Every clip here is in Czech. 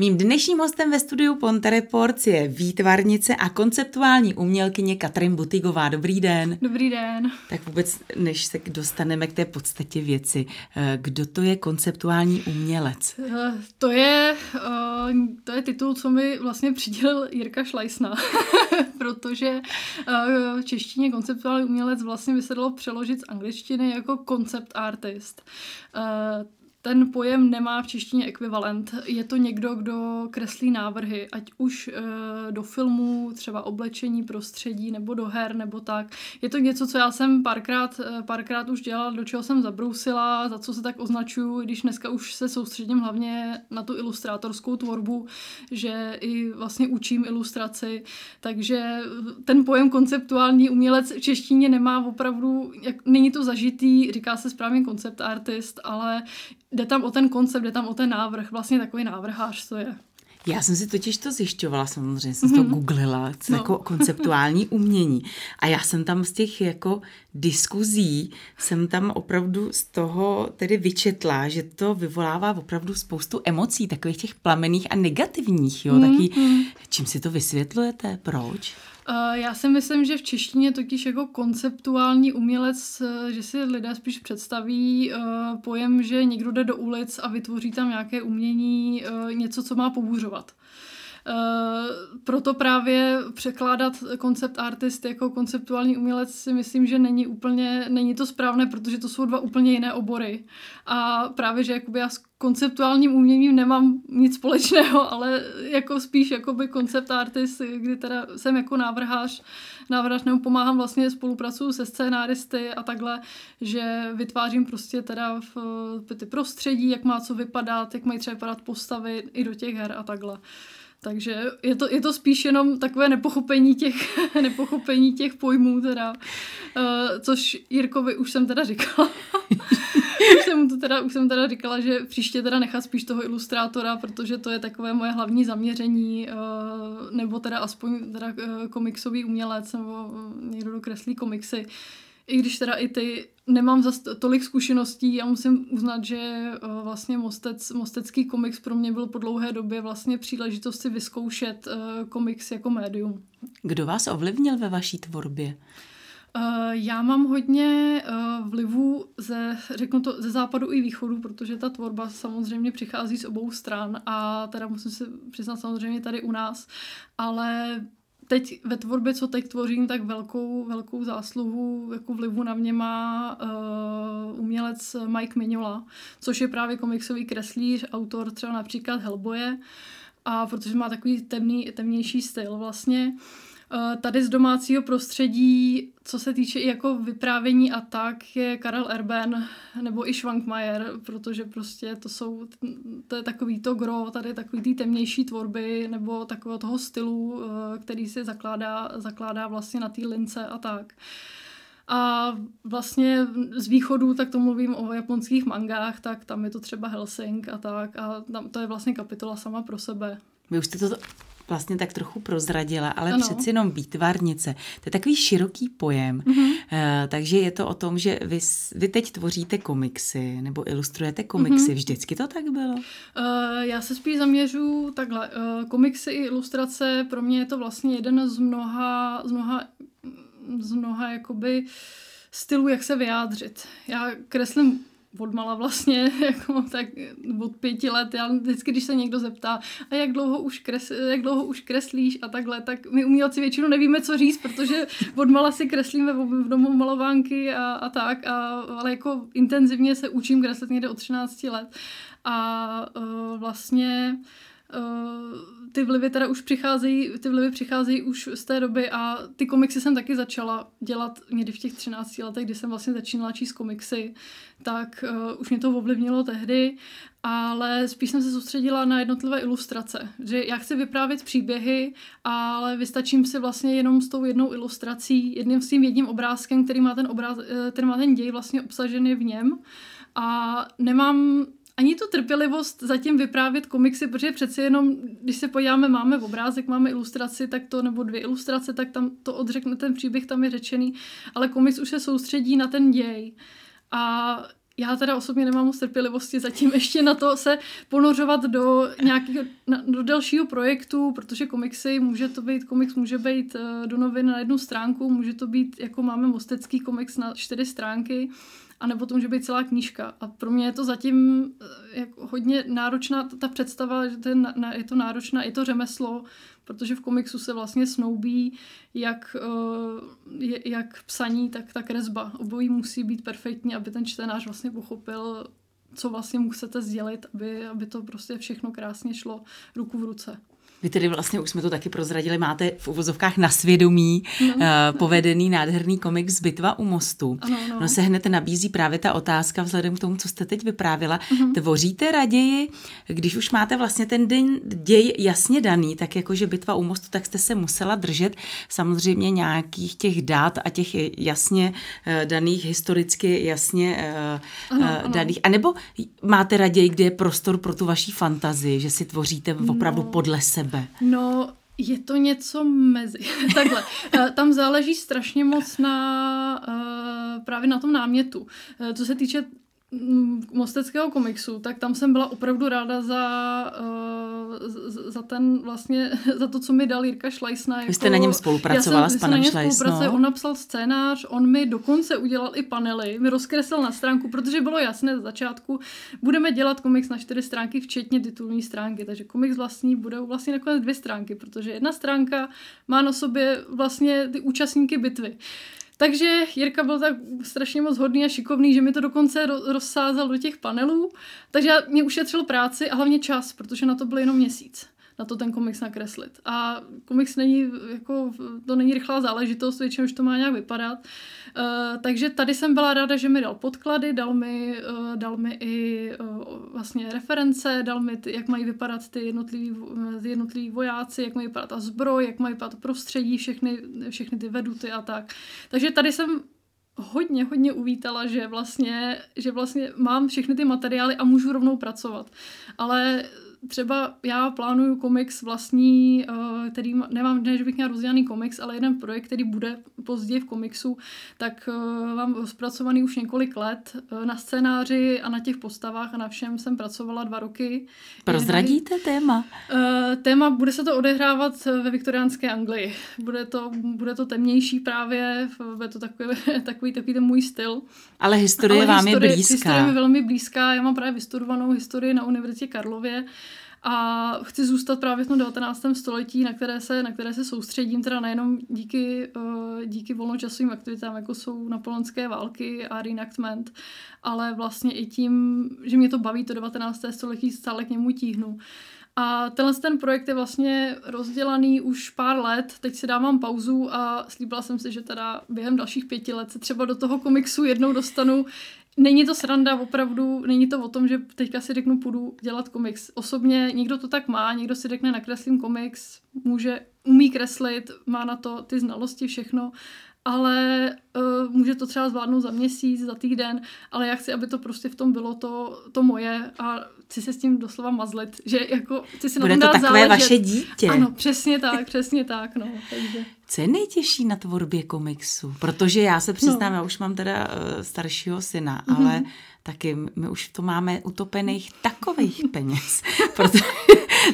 Mým dnešním hostem ve studiu Ponte Reports je výtvarnice a konceptuální umělkyně Katrin Butigová. Dobrý den. Dobrý den. Tak vůbec, než se dostaneme k té podstatě věci, eh, kdo to je konceptuální umělec? Eh, to je, eh, to je titul, co mi vlastně přidělil Jirka Šlajsna, protože v češtině konceptuální umělec vlastně by se dalo přeložit z angličtiny jako concept artist ten pojem nemá v češtině ekvivalent. Je to někdo, kdo kreslí návrhy, ať už e, do filmů, třeba oblečení, prostředí, nebo do her, nebo tak. Je to něco, co já jsem párkrát, eh, párkrát už dělala, do čeho jsem zabrousila, za co se tak označuju, když dneska už se soustředím hlavně na tu ilustrátorskou tvorbu, že i vlastně učím ilustraci, takže ten pojem konceptuální umělec v češtině nemá opravdu, jak, není to zažitý, říká se správně koncept artist, ale jde tam o ten koncept, jde tam o ten návrh, vlastně takový návrhář to je. Já jsem si totiž to zjišťovala, samozřejmě jsem mm-hmm. to mhm. googlila, co no. jako konceptuální umění. A já jsem tam z těch jako diskuzí, jsem tam opravdu z toho tedy vyčetla, že to vyvolává opravdu spoustu emocí, takových těch plamených a negativních, jo, mm-hmm. taky, mhm. čím si to vysvětlujete, proč? Já si myslím, že v češtině totiž jako konceptuální umělec, eh, že si lidé spíš představí eh, pojem, že někdo jde do ulic a vytvoří tam nějaké umění, eh, něco, co má pobuřovat. Uh, proto právě překládat koncept artist jako konceptuální umělec si myslím, že není úplně, není to správné, protože to jsou dva úplně jiné obory. A právě, že jakoby já s konceptuálním uměním nemám nic společného, ale jako spíš jakoby koncept artist, kdy teda jsem jako návrhář, návrhář nebo pomáhám vlastně spolupracuju se scénáristy a takhle, že vytvářím prostě teda v, ty prostředí, jak má co vypadat, jak mají třeba vypadat postavy i do těch her a takhle. Takže je to, je to spíš jenom takové nepochopení těch, nepochopení těch pojmů teda, uh, což Jirkovi už jsem teda říkala. už, jsem to teda, už jsem teda říkala, že příště teda nechat spíš toho ilustrátora, protože to je takové moje hlavní zaměření, uh, nebo teda aspoň teda uh, komiksový umělec, nebo někdo dokreslí komiksy. I když teda i ty nemám zas tolik zkušeností, já musím uznat, že uh, vlastně Mostec, Mostecký komiks pro mě byl po dlouhé době vlastně příležitost si vyzkoušet uh, komiks jako médium. Kdo vás ovlivnil ve vaší tvorbě? Uh, já mám hodně vlivů ze, řeknu to, ze západu i východu, protože ta tvorba samozřejmě přichází z obou stran a teda musím si přiznat samozřejmě tady u nás, ale teď ve tvorbě, co teď tvořím, tak velkou, velkou zásluhu jako vlivu na mě má uh, umělec Mike Mignola, což je právě komiksový kreslíř, autor třeba například Hellboye, a protože má takový temný, temnější styl vlastně. Uh, tady z domácího prostředí, co se týče i jako vyprávění a tak, je Karel Erben nebo i Schwankmajer, protože prostě to jsou, to je takový to gro, tady takový ty temnější tvorby nebo takového toho stylu, eh, který si zakládá, zakládá vlastně na té lince a tak. A vlastně z východu, tak to mluvím o japonských mangách, tak tam je to třeba Helsing a tak. A tam, to je vlastně kapitola sama pro sebe. Vy už jste to vlastně tak trochu prozradila, ale ano. přeci jenom výtvarnice. To je takový široký pojem. Mm-hmm. Uh, takže je to o tom, že vy, vy teď tvoříte komiksy nebo ilustrujete komiksy. Mm-hmm. Vždycky to tak bylo? Uh, já se spíš zaměřu takhle. Uh, komiksy i ilustrace, pro mě je to vlastně jeden z mnoha, z mnoha, z mnoha jakoby stylů, jak se vyjádřit. Já kreslím odmala vlastně, jako, tak od pěti let, já vždycky, když se někdo zeptá, a jak dlouho už, kres, jak dlouho už kreslíš? a takhle, tak my umělci většinou nevíme, co říct, protože odmala si kreslíme v, domu malovánky a, a tak, a, ale jako intenzivně se učím kreslit někde od 13 let. A uh, vlastně uh, ty vlivy teda už přicházejí, ty vlivy přicházejí už z té doby a ty komiksy jsem taky začala dělat někdy v těch 13 letech, kdy jsem vlastně začínala číst komiksy, tak uh, už mě to ovlivnilo tehdy, ale spíš jsem se soustředila na jednotlivé ilustrace, že já chci vyprávět příběhy, ale vystačím si vlastně jenom s tou jednou ilustrací, jedním s tím jedním obrázkem, který má ten, obráz, eh, který má ten děj vlastně obsažený v něm. A nemám ani tu trpělivost zatím vyprávět komiksy, protože přeci jenom, když se podíváme, máme obrázek, máme ilustraci, tak to, nebo dvě ilustrace, tak tam to odřekne, ten příběh tam je řečený, ale komiks už se soustředí na ten děj. A já teda osobně nemám moc trpělivosti zatím ještě na to se ponořovat do nějakého, na, do dalšího projektu, protože komiksy, může to být, komiks může být uh, do novin na jednu stránku, může to být, jako máme mostecký komiks na čtyři stránky, a nebo to může být celá knížka. A pro mě je to zatím eh, jako hodně náročná ta představa, že to je, na, je to náročná, je to řemeslo, protože v komiksu se vlastně snoubí jak, uh, jak psaní, tak ta kresba. Obojí musí být perfektní, aby ten čtenář vlastně pochopil, co vlastně mu chcete sdělit, aby, aby to prostě všechno krásně šlo ruku v ruce. Vy tedy vlastně, už jsme to taky prozradili, máte v uvozovkách na svědomí no. uh, povedený nádherný komiks Bitva u mostu. Ano, no. no se hned nabízí právě ta otázka vzhledem k tomu, co jste teď vyprávila. Uh-huh. Tvoříte raději, když už máte vlastně ten den děj jasně daný, tak jako že Bitva u mostu, tak jste se musela držet samozřejmě nějakých těch dát a těch jasně uh, daných, historicky jasně uh, ano, uh, daných. A nebo máte raději, kde je prostor pro tu vaší fantazii, že si tvoříte opravdu no. podle sebe? Sebe? No, je to něco mezi. Takhle. Eh, tam záleží strašně moc na uh, právě na tom námětu. Uh, co se týče mosteckého komiksu, tak tam jsem byla opravdu ráda za, uh, za ten vlastně, za to, co mi dal Jirka Šlajsna. Jako, Vy jste na něm spolupracovala jsem, s panem Šlajsnou? On napsal scénář, on mi dokonce udělal i panely, mi rozkreslil na stránku, protože bylo jasné za začátku, budeme dělat komiks na čtyři stránky, včetně titulní stránky, takže komiks vlastní bude vlastně nakonec dvě stránky, protože jedna stránka má na sobě vlastně ty účastníky bitvy. Takže Jirka byl tak strašně moc hodný a šikovný, že mi to dokonce rozsázel do těch panelů, takže mě ušetřil práci a hlavně čas, protože na to byl jenom měsíc na to ten komiks nakreslit. A komiks není, jako, to není rychlá záležitost, většinou už to má nějak vypadat. Uh, takže tady jsem byla ráda, že mi dal podklady, dal mi, uh, dal mi i uh, vlastně reference, dal mi, ty, jak mají vypadat ty jednotlivý, ty jednotlivý vojáci, jak mají vypadat ta zbroj, jak mají vypadat prostředí, všechny, všechny ty veduty a tak. Takže tady jsem hodně, hodně uvítala, že vlastně, že vlastně mám všechny ty materiály a můžu rovnou pracovat. Ale třeba já plánuju komiks vlastní, eh, který nemám, ne, že bych měla rozdělaný komiks, ale jeden projekt, který bude později v komiksu, tak eh, mám zpracovaný už několik let eh, na scénáři a na těch postavách a na všem jsem pracovala dva roky. Prozradíte téma? Téma, bude se to odehrávat ve viktoriánské Anglii. Bude to, bude to temnější právě, bude to takový, takový, takový ten můj styl. Ale historie Ale vám historie, je blízká. Historie je velmi blízká. Já mám právě vystudovanou historii na Univerzitě Karlově a chci zůstat právě v tom 19. století, na které se, na které se soustředím, teda nejenom díky, uh, díky volnočasovým aktivitám, jako jsou napoleonské války a reenactment, ale vlastně i tím, že mě to baví, to 19. století stále k němu tíhnu. A tenhle ten projekt je vlastně rozdělaný už pár let, teď si dávám pauzu a slíbila jsem si, že teda během dalších pěti let se třeba do toho komiksu jednou dostanu Není to sranda, opravdu, není to o tom, že teďka si řeknu, půjdu dělat komiks. Osobně někdo to tak má, někdo si řekne, nakreslím komiks, může, umí kreslit, má na to ty znalosti, všechno, ale uh, může to třeba zvládnout za měsíc, za týden, ale já chci, aby to prostě v tom bylo to, to moje a chci se s tím doslova mazlit, že jako chci si Bude na tom to takové záležet. vaše dítě. Ano, přesně tak, přesně tak, no. Takže. Co je nejtěžší na tvorbě komiksu? Protože já se přiznám, no. já už mám teda uh, staršího syna, mm-hmm. ale taky my už to máme utopených takových peněz. Protože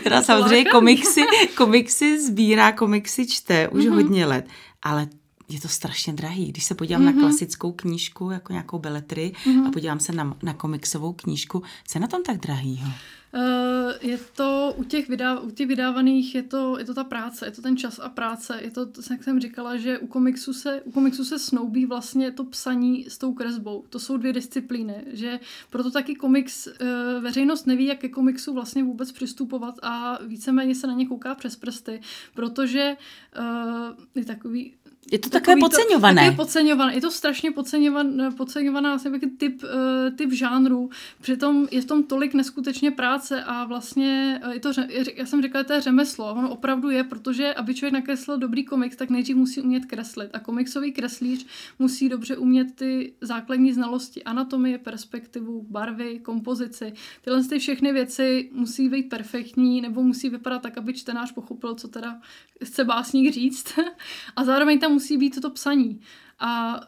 teda samozřejmě komiksy, komiksy sbírá, komiksy čte už mm-hmm. hodně let, ale je to strašně drahý. Když se podívám mm-hmm. na mhm. klasickou knížku, jako nějakou beletry, mm-hmm. a podívám se na, na komiksovou knížku, co je na tom tak drahýho? Uh, je to u těch, vydá, u těch vydávaných, je to, je to ta práce, je to ten čas a práce. Je to, jak jsem říkala, že u komiksu se, u komiksu se snoubí vlastně to psaní s tou kresbou. To jsou dvě disciplíny, že proto taky komiks, uh, veřejnost neví, jak ke komiksu vlastně vůbec přistupovat a víceméně se na ně kouká přes prsty, protože uh, je takový je to takové podceňované. To, podceňované. Je to strašně podceňovaná, podceňovaná vlastně typ, uh, typ žánru. Přitom je v tom tolik neskutečně práce a vlastně uh, je to, já jsem řekla, to je řemeslo. Ono opravdu je, protože aby člověk nakreslil dobrý komiks, tak nejdřív musí umět kreslit. A komiksový kreslíř musí dobře umět ty základní znalosti anatomie, perspektivu, barvy, kompozici. Tyhle ty všechny věci musí být perfektní nebo musí vypadat tak, aby čtenář pochopil, co teda chce básník říct. a zároveň tam musí být to psaní. A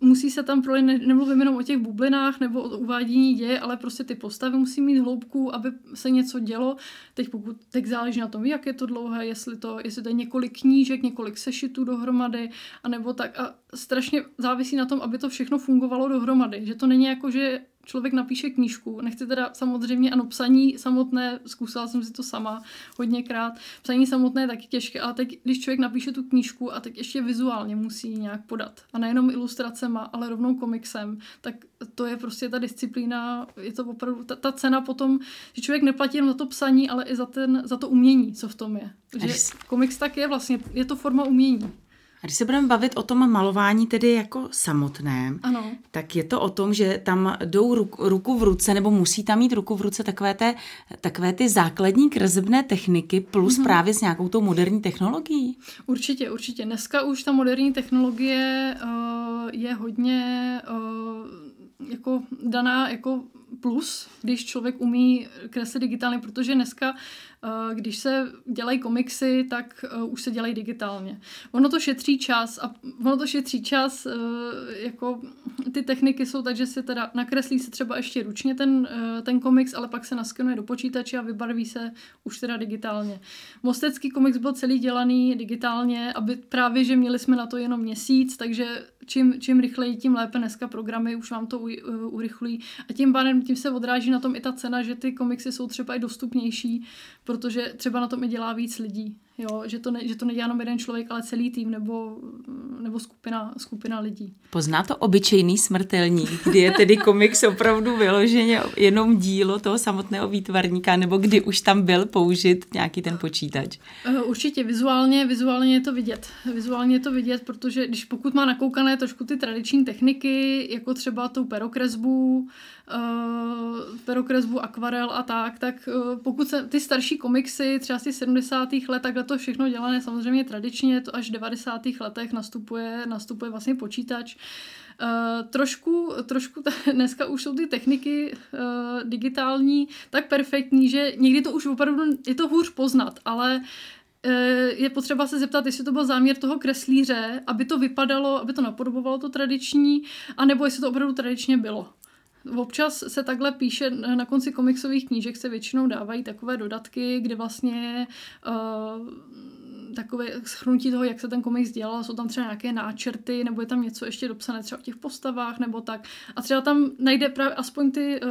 musí se tam prolít, ne, nemluvím jenom o těch bublinách nebo o uvádění děje, ale prostě ty postavy musí mít hloubku, aby se něco dělo. Teď pokud, teď záleží na tom, jak je to dlouhé, jestli to, jestli to je několik knížek, několik sešitů dohromady, anebo tak a strašně závisí na tom, aby to všechno fungovalo dohromady, že to není jako, že člověk napíše knížku, nechci teda samozřejmě, ano, psaní samotné, zkusila jsem si to sama hodněkrát, psaní samotné je taky těžké, ale teď, když člověk napíše tu knížku a teď ještě vizuálně musí nějak podat, a nejenom ilustracema, ale rovnou komiksem, tak to je prostě ta disciplína, je to opravdu ta, ta cena potom, že člověk neplatí jenom za to psaní, ale i za, ten, za to umění, co v tom je. Že komiks tak je vlastně, je to forma umění. A když se budeme bavit o tom malování tedy jako samotném, ano. tak je to o tom, že tam jdou ruku, ruku v ruce, nebo musí tam mít ruku v ruce takové, té, takové ty základní kresebné techniky plus mm-hmm. právě s nějakou tou moderní technologií? Určitě, určitě. Dneska už ta moderní technologie uh, je hodně uh, jako daná jako plus, když člověk umí kreslit digitálně, protože dneska Eh, když se dělají komiksy, tak eh, už se dělají digitálně. Ono to šetří čas a ono to šetří čas, eh, jako ty techniky jsou tak, že se teda nakreslí se třeba ještě ručně ten, ten komiks, ale pak se naskenuje do počítače a vybarví se už teda digitálně. Mostecký komiks byl celý dělaný digitálně, aby právě, že měli jsme na to jenom měsíc, takže čím, čím rychleji, tím lépe dneska programy už vám to u, uh, urychlují. A tím pádem tím se odráží na tom i ta cena, že ty komiksy jsou třeba i dostupnější, protože třeba na tom i dělá víc lidí. Jo, že, to ne, že to nedělá jenom jeden člověk, ale celý tým nebo, nebo skupina, skupina lidí. Pozná to obyčejný smrtelník, kdy je tedy komiks opravdu vyloženě jenom dílo toho samotného výtvarníka, nebo kdy už tam byl použit nějaký ten počítač? Eh, určitě, vizuálně, vizuálně je to vidět. Vizuálně je to vidět, protože když pokud má nakoukané trošku ty tradiční techniky, jako třeba tou perokresbu, uh, perokresbu, akvarel a tak, tak uh, pokud se ty starší komiksy, třeba z těch 70. let, takhle to všechno dělané samozřejmě tradičně, to až v 90. letech nastupuje, nastupuje vlastně počítač. Uh, trošku, trošku t- dneska už jsou ty techniky uh, digitální tak perfektní, že někdy to už opravdu je to hůř poznat, ale je potřeba se zeptat, jestli to byl záměr toho kreslíře, aby to vypadalo, aby to napodobovalo to tradiční, anebo jestli to opravdu tradičně bylo. Občas se takhle píše, na konci komiksových knížek se většinou dávají takové dodatky, kde vlastně uh, takové schrnutí toho, jak se ten komiks dělal, jsou tam třeba nějaké náčrty, nebo je tam něco ještě dopsané třeba o těch postavách, nebo tak. A třeba tam najde právě aspoň ty uh,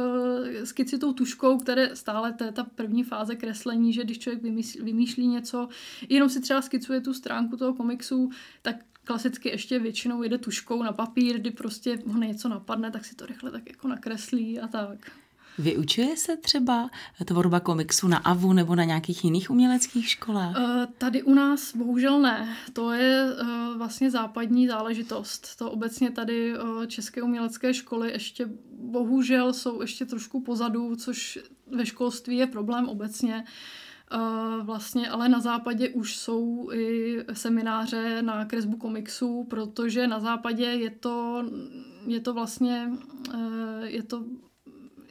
skici tou tuškou, které stále to je ta první fáze kreslení, že když člověk vymýšlí, vymýšlí něco, jenom si třeba skicuje tu stránku toho komiksu, tak klasicky ještě většinou jede tuškou na papír, kdy prostě ho něco napadne, tak si to rychle tak jako nakreslí a tak. Vyučuje se třeba tvorba komiksu na AVU nebo na nějakých jiných uměleckých školách? Uh, tady u nás bohužel ne. To je uh, vlastně západní záležitost. To obecně tady uh, české umělecké školy ještě bohužel jsou ještě trošku pozadu, což ve školství je problém obecně. Uh, vlastně, ale na západě už jsou i semináře na kresbu komiksů, protože na západě je to, je to vlastně uh, je to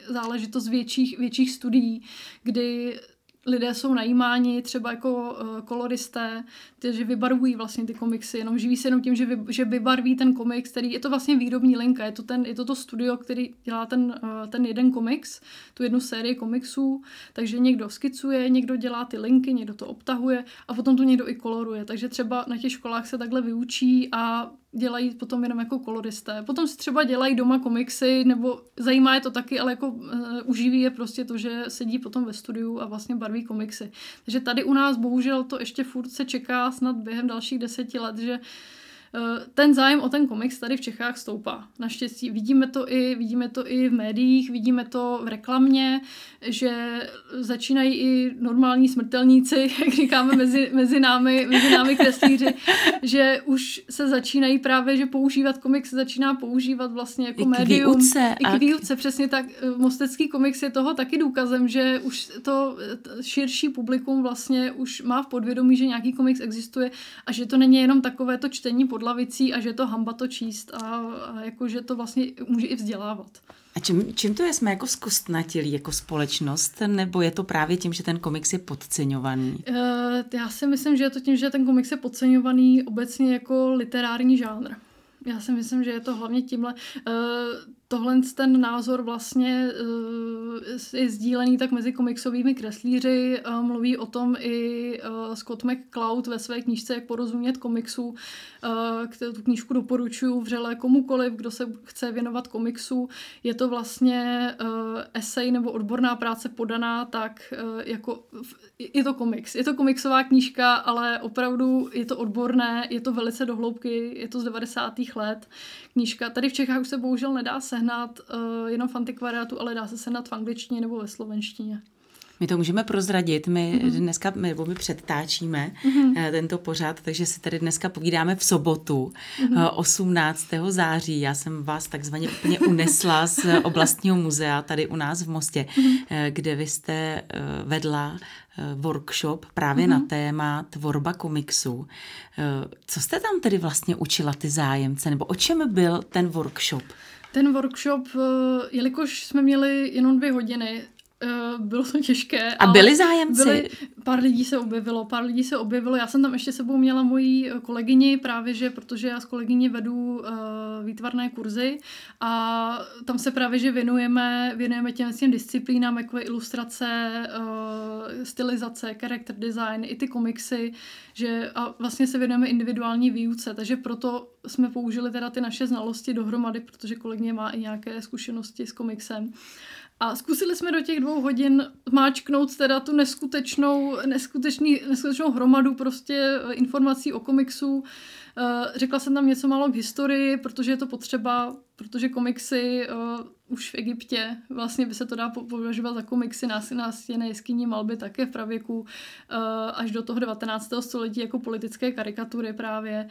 záležitost větších, větších studií, kdy lidé jsou najímáni třeba jako uh, koloristé, že vybarvují vlastně ty komiksy, jenom živí se jenom tím, že, vy, že vybarví ten komiks, který je to vlastně výrobní linka, je to, ten, je to to studio, který dělá ten, uh, ten jeden komiks, tu jednu sérii komiksů, takže někdo skicuje, někdo dělá ty linky, někdo to obtahuje a potom to někdo i koloruje, takže třeba na těch školách se takhle vyučí a dělají potom jenom jako koloristé. Potom si třeba dělají doma komiksy, nebo zajímá je to taky, ale jako uh, uživí je prostě to, že sedí potom ve studiu a vlastně barví komiksy. Takže tady u nás bohužel to ještě furt se čeká snad během dalších deseti let, že uh, ten zájem o ten komiks tady v Čechách stoupá. Naštěstí vidíme to i, vidíme to i v médiích, vidíme to v reklamě, že začínají i normální smrtelníci, jak říkáme mezi, mezi, námi, mezi námi kreslíři, že už se začínají právě, že používat komiks se začíná používat vlastně jako I médium. Výuce, I k výuce, přesně tak. Eh, Mostecký komiks je toho taky důkazem, že už to širší publikum vlastně už má v podvědomí, že nějaký komiks existuje a že to není jenom takové to čtení pod lavicí a že to hamba to číst a, a jako, že to vlastně může i vzdělávat. A čím, čím to je? Jsme jako zkostnatělí jako společnost? Nebo je to právě tím, že ten komiks je podceňovaný? Uh, já si myslím, že je to tím, že ten komiks je podceňovaný obecně jako literární žánr. Já si myslím, že je to hlavně tímhle. Uh, tohle ten názor vlastně uh, je sdílený tak mezi komiksovými kreslíři. Mluví o tom i uh, Scott McCloud ve své knížce Jak porozumět komiksu. Tu knížku doporučuji vřele komukoliv, kdo se chce věnovat komiksu. Je to vlastně esej nebo odborná práce podaná tak jako... Je to komiks. Je to komiksová knížka, ale opravdu je to odborné, je to velice dohloubky, je to z 90. let knížka. Tady v Čechách už se bohužel nedá sehnat uh, jenom v antikvariátu, ale dá se sehnat v angličtině nebo ve slovenštině. My to můžeme prozradit, my mm-hmm. dneska, my, my předtáčíme mm-hmm. tento pořád, takže si tady dneska povídáme v sobotu, mm-hmm. 18. září. Já jsem vás takzvaně úplně unesla z oblastního muzea tady u nás v Mostě, mm-hmm. kde vy jste vedla workshop právě mm-hmm. na téma tvorba komiksu. Co jste tam tedy vlastně učila ty zájemce, nebo o čem byl ten workshop? Ten workshop, jelikož jsme měli jenom dvě hodiny, Uh, bylo to těžké. A byli zájemci? Byli, pár lidí se objevilo, pár lidí se objevilo. Já jsem tam ještě sebou měla moji eh, kolegyni, právě že, protože já s kolegyní vedu uh, výtvarné kurzy a tam se právě, že věnujeme, věnujeme těm, těm disciplínám, jako je ilustrace, uh, stylizace, character design, i ty komiksy, že a vlastně se věnujeme individuální výuce, takže proto jsme použili teda ty naše znalosti dohromady, protože kolegyně má i nějaké zkušenosti s komiksem. A zkusili jsme do těch dvou hodin máčknout teda tu neskutečnou, neskutečný, neskutečnou hromadu prostě eh, informací o komiksu. Eh, řekla jsem tam něco málo k historii, protože je to potřeba, protože komiksy uh, už v Egyptě, vlastně by se to dá považovat za komiksy na stěné jeskyní malby také v pravěku až do toho 19. století jako politické karikatury právě. Uh,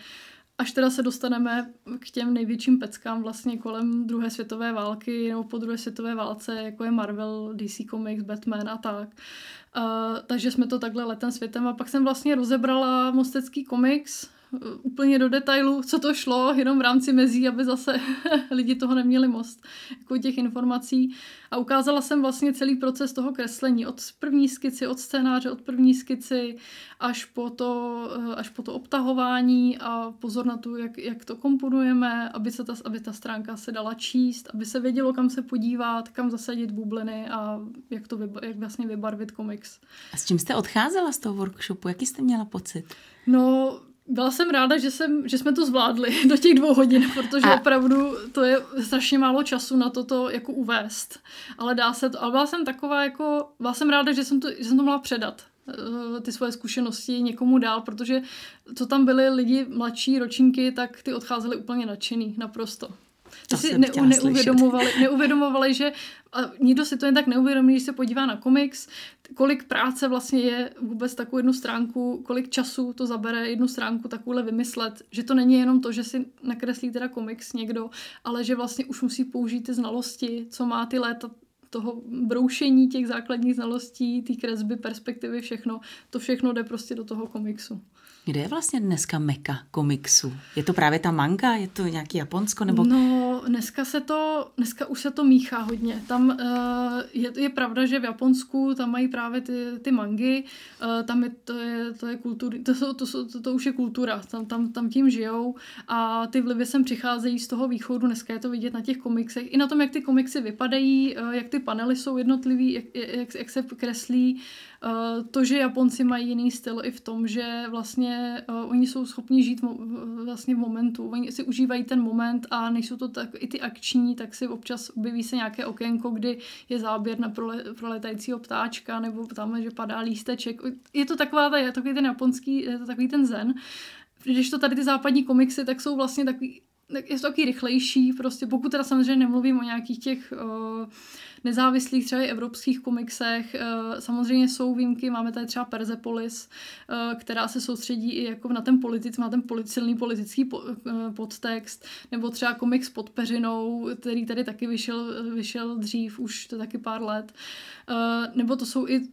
až teda se dostaneme k těm největším peckám vlastně kolem druhé světové války nebo po druhé světové válce, jako je Marvel, DC Comics, Batman a tak. Uh, takže jsme to takhle letem světem a pak jsem vlastně rozebrala mostecký komiks, úplně do detailu, co to šlo, jenom v rámci mezí, aby zase lidi toho neměli most, jako těch informací. A ukázala jsem vlastně celý proces toho kreslení, od první skici, od scénáře, od první skici, až po to, eh, až po to obtahování a pozor na to, jak, jak to komponujeme, aby, se ta, aby ta stránka se dala číst, aby se vědělo, kam se podívat, kam zasadit bubliny a jak to vyba, jak vlastně vybarvit komiks. A s čím jste odcházela z toho workshopu? Jaký jste měla pocit? No, byla jsem ráda, že, jsem, že jsme to zvládli do těch dvou hodin, protože a... opravdu to je strašně málo času na toto jako uvést. Ale dá se to. Ale byla jsem taková jako, byla jsem ráda, že jsem to, že jsem to mohla předat eh, ty svoje zkušenosti někomu dál, protože co tam byli lidi mladší ročníky, tak ty odcházeli úplně nadšený, naprosto. Ty si ne, neuvědomovali, neuvědomovali, že a nikdo si to jen tak neuvědomí, když se podívá na komiks, kolik práce vlastně je vůbec takovou jednu stránku, kolik času to zabere jednu stránku takovouhle vymyslet, že to není jenom to, že si nakreslí teda komiks někdo, ale že vlastně už musí použít ty znalosti, co má ty léta toho broušení těch základních znalostí, té kresby, perspektivy, všechno, to všechno jde prostě do toho komiksu. Kde je vlastně dneska meka komiksu? Je to právě ta manga? Je to nějaký Japonsko? Nebo... No, dneska se to, dneska už se to míchá hodně. Tam uh, je, je pravda, že v Japonsku tam mají právě ty, ty mangy, uh, tam je, to je, to je kultury, to, to, to, to, to už je kultura, tam, tam, tam tím žijou a ty vlivy sem přicházejí z toho východu, dneska je to vidět na těch komiksech, i na tom, jak ty komiksy vypadají, uh, jak ty panely jsou jednotlivý, jak, jak, jak se kreslí, to, že Japonci mají jiný styl i v tom, že vlastně oni jsou schopni žít vlastně v momentu. Oni si užívají ten moment a nejsou to tak i ty akční, tak si občas objeví se nějaké okénko, kdy je záběr na prole, proletajícího ptáčka nebo tam, že padá lísteček. Je to taková, je takový ten japonský, je to takový ten zen. Když to tady ty západní komiksy, tak jsou vlastně takový, je to takový rychlejší, prostě pokud teda samozřejmě nemluvím o nějakých těch uh, nezávislých třeba i evropských komiksech. Eh, samozřejmě jsou výjimky, máme tady třeba Persepolis, eh, která se soustředí i jako na ten politic, má ten silný politický eh, podtext, nebo třeba komiks pod peřinou, který tady taky vyšel, vyšel dřív, už to taky pár let. Nebo to jsou i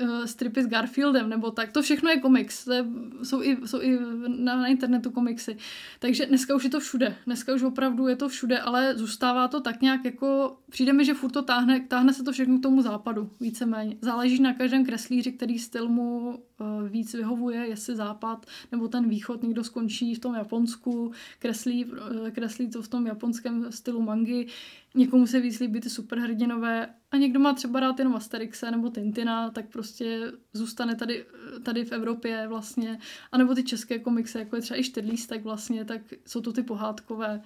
uh, stripy s Garfieldem nebo tak. To všechno je komiks. To je, jsou, i, jsou i na, na internetu komiksy. Takže dneska už je to všude. Dneska už opravdu je to všude, ale zůstává to tak nějak jako... Přijde mi, že furt to táhne, táhne se to všechno k tomu západu, víceméně. Záleží na každém kreslíři, který styl mu uh, víc vyhovuje, jestli západ nebo ten východ. Někdo skončí v tom Japonsku, kreslí, uh, kreslí to v tom japonském stylu mangy někomu se víc líbí ty superhrdinové a někdo má třeba rád jenom Asterixe nebo Tintina, tak prostě zůstane tady, tady v Evropě vlastně. A nebo ty české komiksy, jako je třeba i Štedlístek vlastně, tak jsou to ty pohádkové.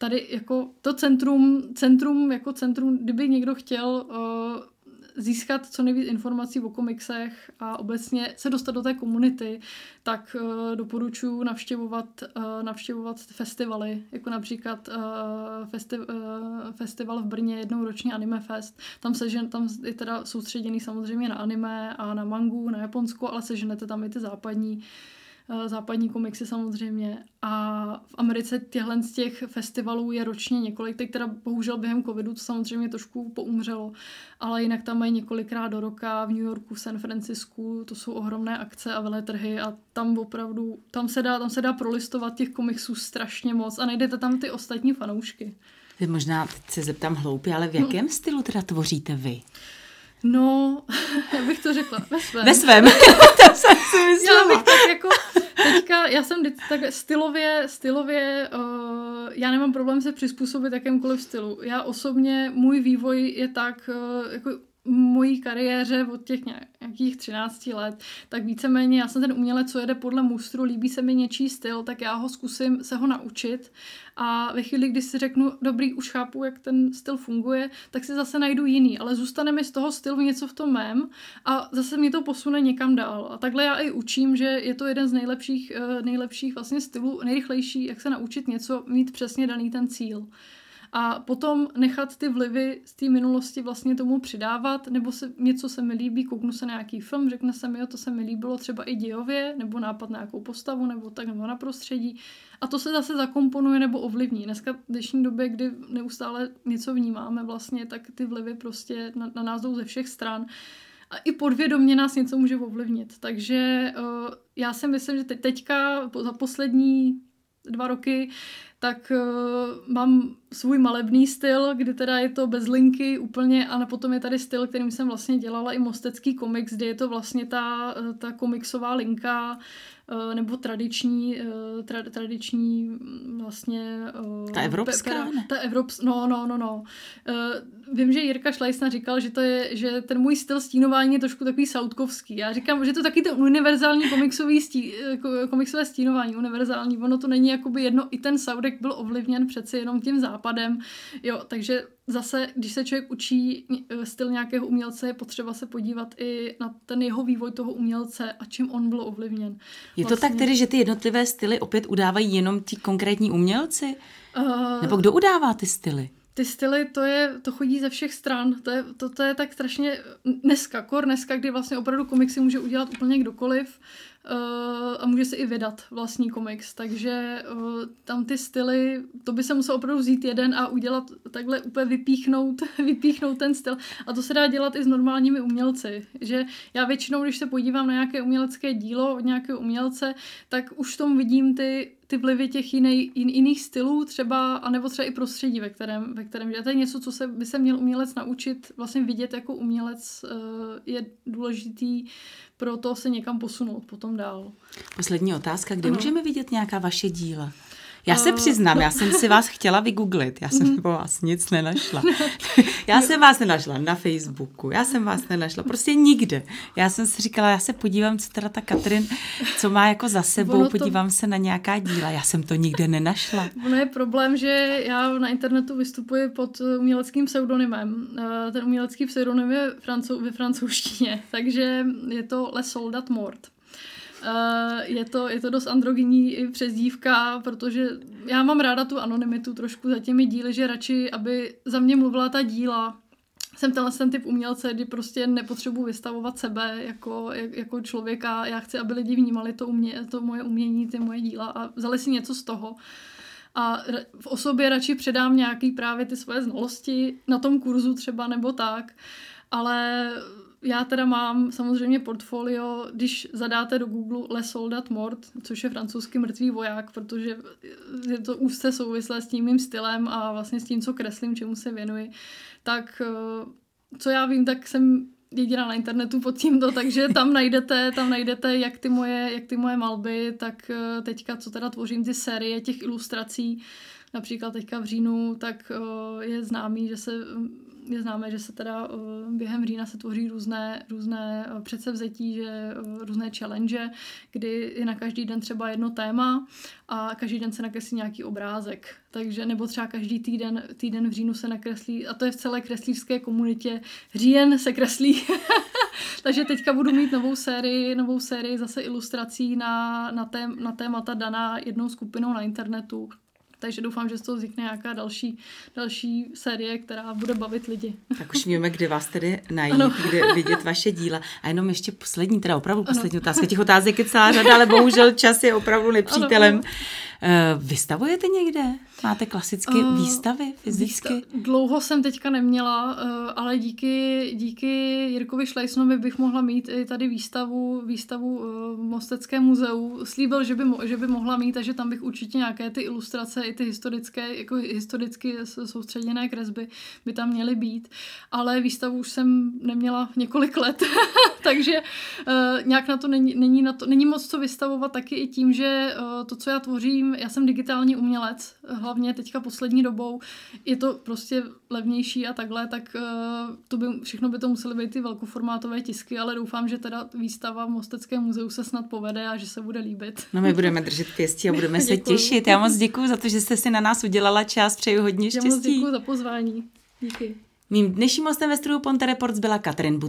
Tady jako to centrum, centrum jako centrum, kdyby někdo chtěl uh, získat co nejvíc informací o komiksech a obecně se dostat do té komunity, tak uh, doporučuji navštěvovat, uh, navštěvovat festivaly, jako například uh, festi- uh, festival v Brně jednou ročně Anime Fest. Tam se žen, tam je teda soustředěný samozřejmě na anime a na mangu, na Japonsko, ale seženete tam i ty západní uh, západní komiksy samozřejmě. A v Americe těchhle z těch festivalů je ročně několik, teď teda bohužel během covidu to samozřejmě trošku poumřelo, ale jinak tam mají několikrát do roka v New Yorku, San Francisku, to jsou ohromné akce a veletrhy a tam opravdu, tam se dá, tam se dá prolistovat těch komiksů strašně moc a najdete tam ty ostatní fanoušky. Možná teď se zeptám hloupě, ale v no. jakém no. stylu teda tvoříte vy? No, já bych to řekla, ve svém. Ve svém, to jsem si myslela. Já bych tak jako, teďka, já jsem tak stylově, stylově, uh, já nemám problém se přizpůsobit jakémkoliv stylu. Já osobně, můj vývoj je tak, uh, jako mojí kariéře od těch nějakých 13 let, tak víceméně já jsem ten umělec, co jede podle mustru, líbí se mi něčí styl, tak já ho zkusím se ho naučit a ve chvíli, kdy si řeknu, dobrý, už chápu, jak ten styl funguje, tak si zase najdu jiný, ale zůstane mi z toho stylu něco v tom mém a zase mě to posune někam dál. A takhle já i učím, že je to jeden z nejlepších, eh, nejlepších vlastně stylů, nejrychlejší, jak se naučit něco, mít přesně daný ten cíl a potom nechat ty vlivy z té minulosti vlastně tomu přidávat, nebo se, něco se mi líbí, kouknu se na nějaký film, řekne se mi, jo, to se mi líbilo třeba i dějově, nebo nápad na nějakou postavu, nebo tak, nebo na prostředí. A to se zase zakomponuje nebo ovlivní. Dneska v dnešní době, kdy neustále něco vnímáme vlastně, tak ty vlivy prostě na, na nás jdou ze všech stran a i podvědomě nás něco může ovlivnit. Takže uh, já si myslím, že teďka za poslední dva roky tak uh, mám svůj malebný styl, kdy teda je to bez linky úplně a potom je tady styl, kterým jsem vlastně dělala i mostecký komiks, kde je to vlastně ta, eh, ta komiksová linka, nebo tradiční, eh, tra, tradiční mm, vlastně... Eh, ta evropská, pe, Ta evrops, no, no, no, no. Vím, že Jirka Šlejsna říkal, že to je, že ten můj styl stínování je trošku takový sautkovský. Já říkám, že to taky to univerzální komiksový stí, komiksové stínování, univerzální. Ono to není jakoby jedno, i ten Saudek byl ovlivněn přeci jenom tím západem. Jo, takže zase, když se člověk učí styl nějakého umělce, je potřeba se podívat i na ten jeho vývoj toho umělce a čím on byl ovlivněn. Je vlastně. to tak vlastně- tedy, že ty jednotlivé styly opět udávají jenom ti konkrétní umělci? Uh, Nebo kdo udává ty styly? Ty styly, to, je, to chodí ze všech stran. To je, to, to je tak strašně dneska, kor dneska, kdy vlastně opravdu komiksy může udělat úplně kdokoliv uh, a může se i vydat vlastní komiks. Takže uh, tam ty styly, to by se musel opravdu vzít jeden a udělat takhle úplně vypíchnout, vypíchnout ten styl. A to se dá dělat i s normálními umělci. Že já většinou, když se podívám na nějaké umělecké dílo od nějakého umělce, tak už v tom vidím ty ty vlivy těch jinej, jin, jiných stylů třeba, anebo třeba i prostředí, ve kterém, ve kterém je. To je něco, co se, by se měl umělec naučit vlastně vidět jako umělec, uh, je důležitý pro to se někam posunout potom dál. Poslední otázka, kde ano. můžeme vidět nějaká vaše díla? Já se přiznám, no. já jsem si vás chtěla vygooglit, já jsem mm. po vás nic nenašla. Já jsem vás nenašla na Facebooku, já jsem vás nenašla, prostě nikde. Já jsem si říkala, já se podívám, co teda ta Katrin, co má jako za sebou, to... podívám se na nějaká díla, já jsem to nikde nenašla. Ono je problém, že já na internetu vystupuji pod uměleckým pseudonymem. Eh, ten umělecký pseudonym je ve francouzštině, takže je to Le Soldat Mort. Uh, je, to, je to dost androgyní i přezdívka, protože já mám ráda tu anonymitu trošku za těmi díly, že radši, aby za mě mluvila ta díla, jsem tenhle ten typ umělce, kdy prostě nepotřebuji vystavovat sebe jako, jako člověka. Já chci, aby lidi vnímali to, umě, to moje umění, ty moje díla a vzali si něco z toho. A v osobě radši předám nějaký právě ty svoje znalosti na tom kurzu třeba nebo tak. ale já teda mám samozřejmě portfolio, když zadáte do Google Le Soldat Mort, což je francouzský mrtvý voják, protože je to úzce souvislé s tím mým stylem a vlastně s tím, co kreslím, čemu se věnuji, tak eh, co já vím, tak jsem jediná na internetu pod tímto, takže tam najdete, tam najdete jak ty moje, jak ty moje malby, tak eh, teďka, co teda tvořím ty série těch ilustrací, například teďka v říjnu, tak eh, je známý, že se je známé, že se teda eh, během října se tvoří různé, různé eh, předsevzetí, že eh, různé challenge, kdy je na každý den třeba jedno téma a každý den se nakreslí nějaký obrázek. Takže nebo třeba každý týden, týden v říjnu se nakreslí, a to je v celé kreslířské komunitě, říjen se kreslí. Takže teďka budu mít novou sérii, novou sérii zase ilustrací na, na, tém, na témata daná jednou skupinou na internetu takže doufám, že z toho vznikne nějaká další, další série, která bude bavit lidi. Tak už víme, kde vás tedy najít, ano. kde vidět vaše díla. A jenom ještě poslední, teda opravdu poslední ano. otázka. Těch otázek je celá řada, ale bohužel čas je opravdu nepřítelem. Ano, vystavujete někde? Máte klasické uh, výstavy fyzicky? Výsta- dlouho jsem teďka neměla, uh, ale díky, díky Jirkovi Šlejsnovi bych mohla mít i tady výstavu, výstavu uh, v Mostecké muzeu. Slíbil, že by, mo- že by mohla mít, takže tam bych určitě nějaké ty ilustrace, i ty historické, jako historicky soustředěné kresby by tam měly být. Ale výstavu už jsem neměla několik let, takže uh, nějak na to není, není, na to, není moc co vystavovat taky i tím, že uh, to, co já tvořím, já jsem digitální umělec, hlavně teďka poslední dobou, je to prostě levnější a takhle, tak uh, to by, všechno by to musely být ty velkoformátové tisky, ale doufám, že teda výstava v Mosteckém muzeu se snad povede a že se bude líbit. No my budeme držet pěstí a budeme se těšit. Já moc děkuji za to, že jste si na nás udělala čas, přeju hodně štěstí. Já moc děkuji za pozvání. Díky. Mým dnešním hostem ve studiu Ponte Reports byla Katrin Buty,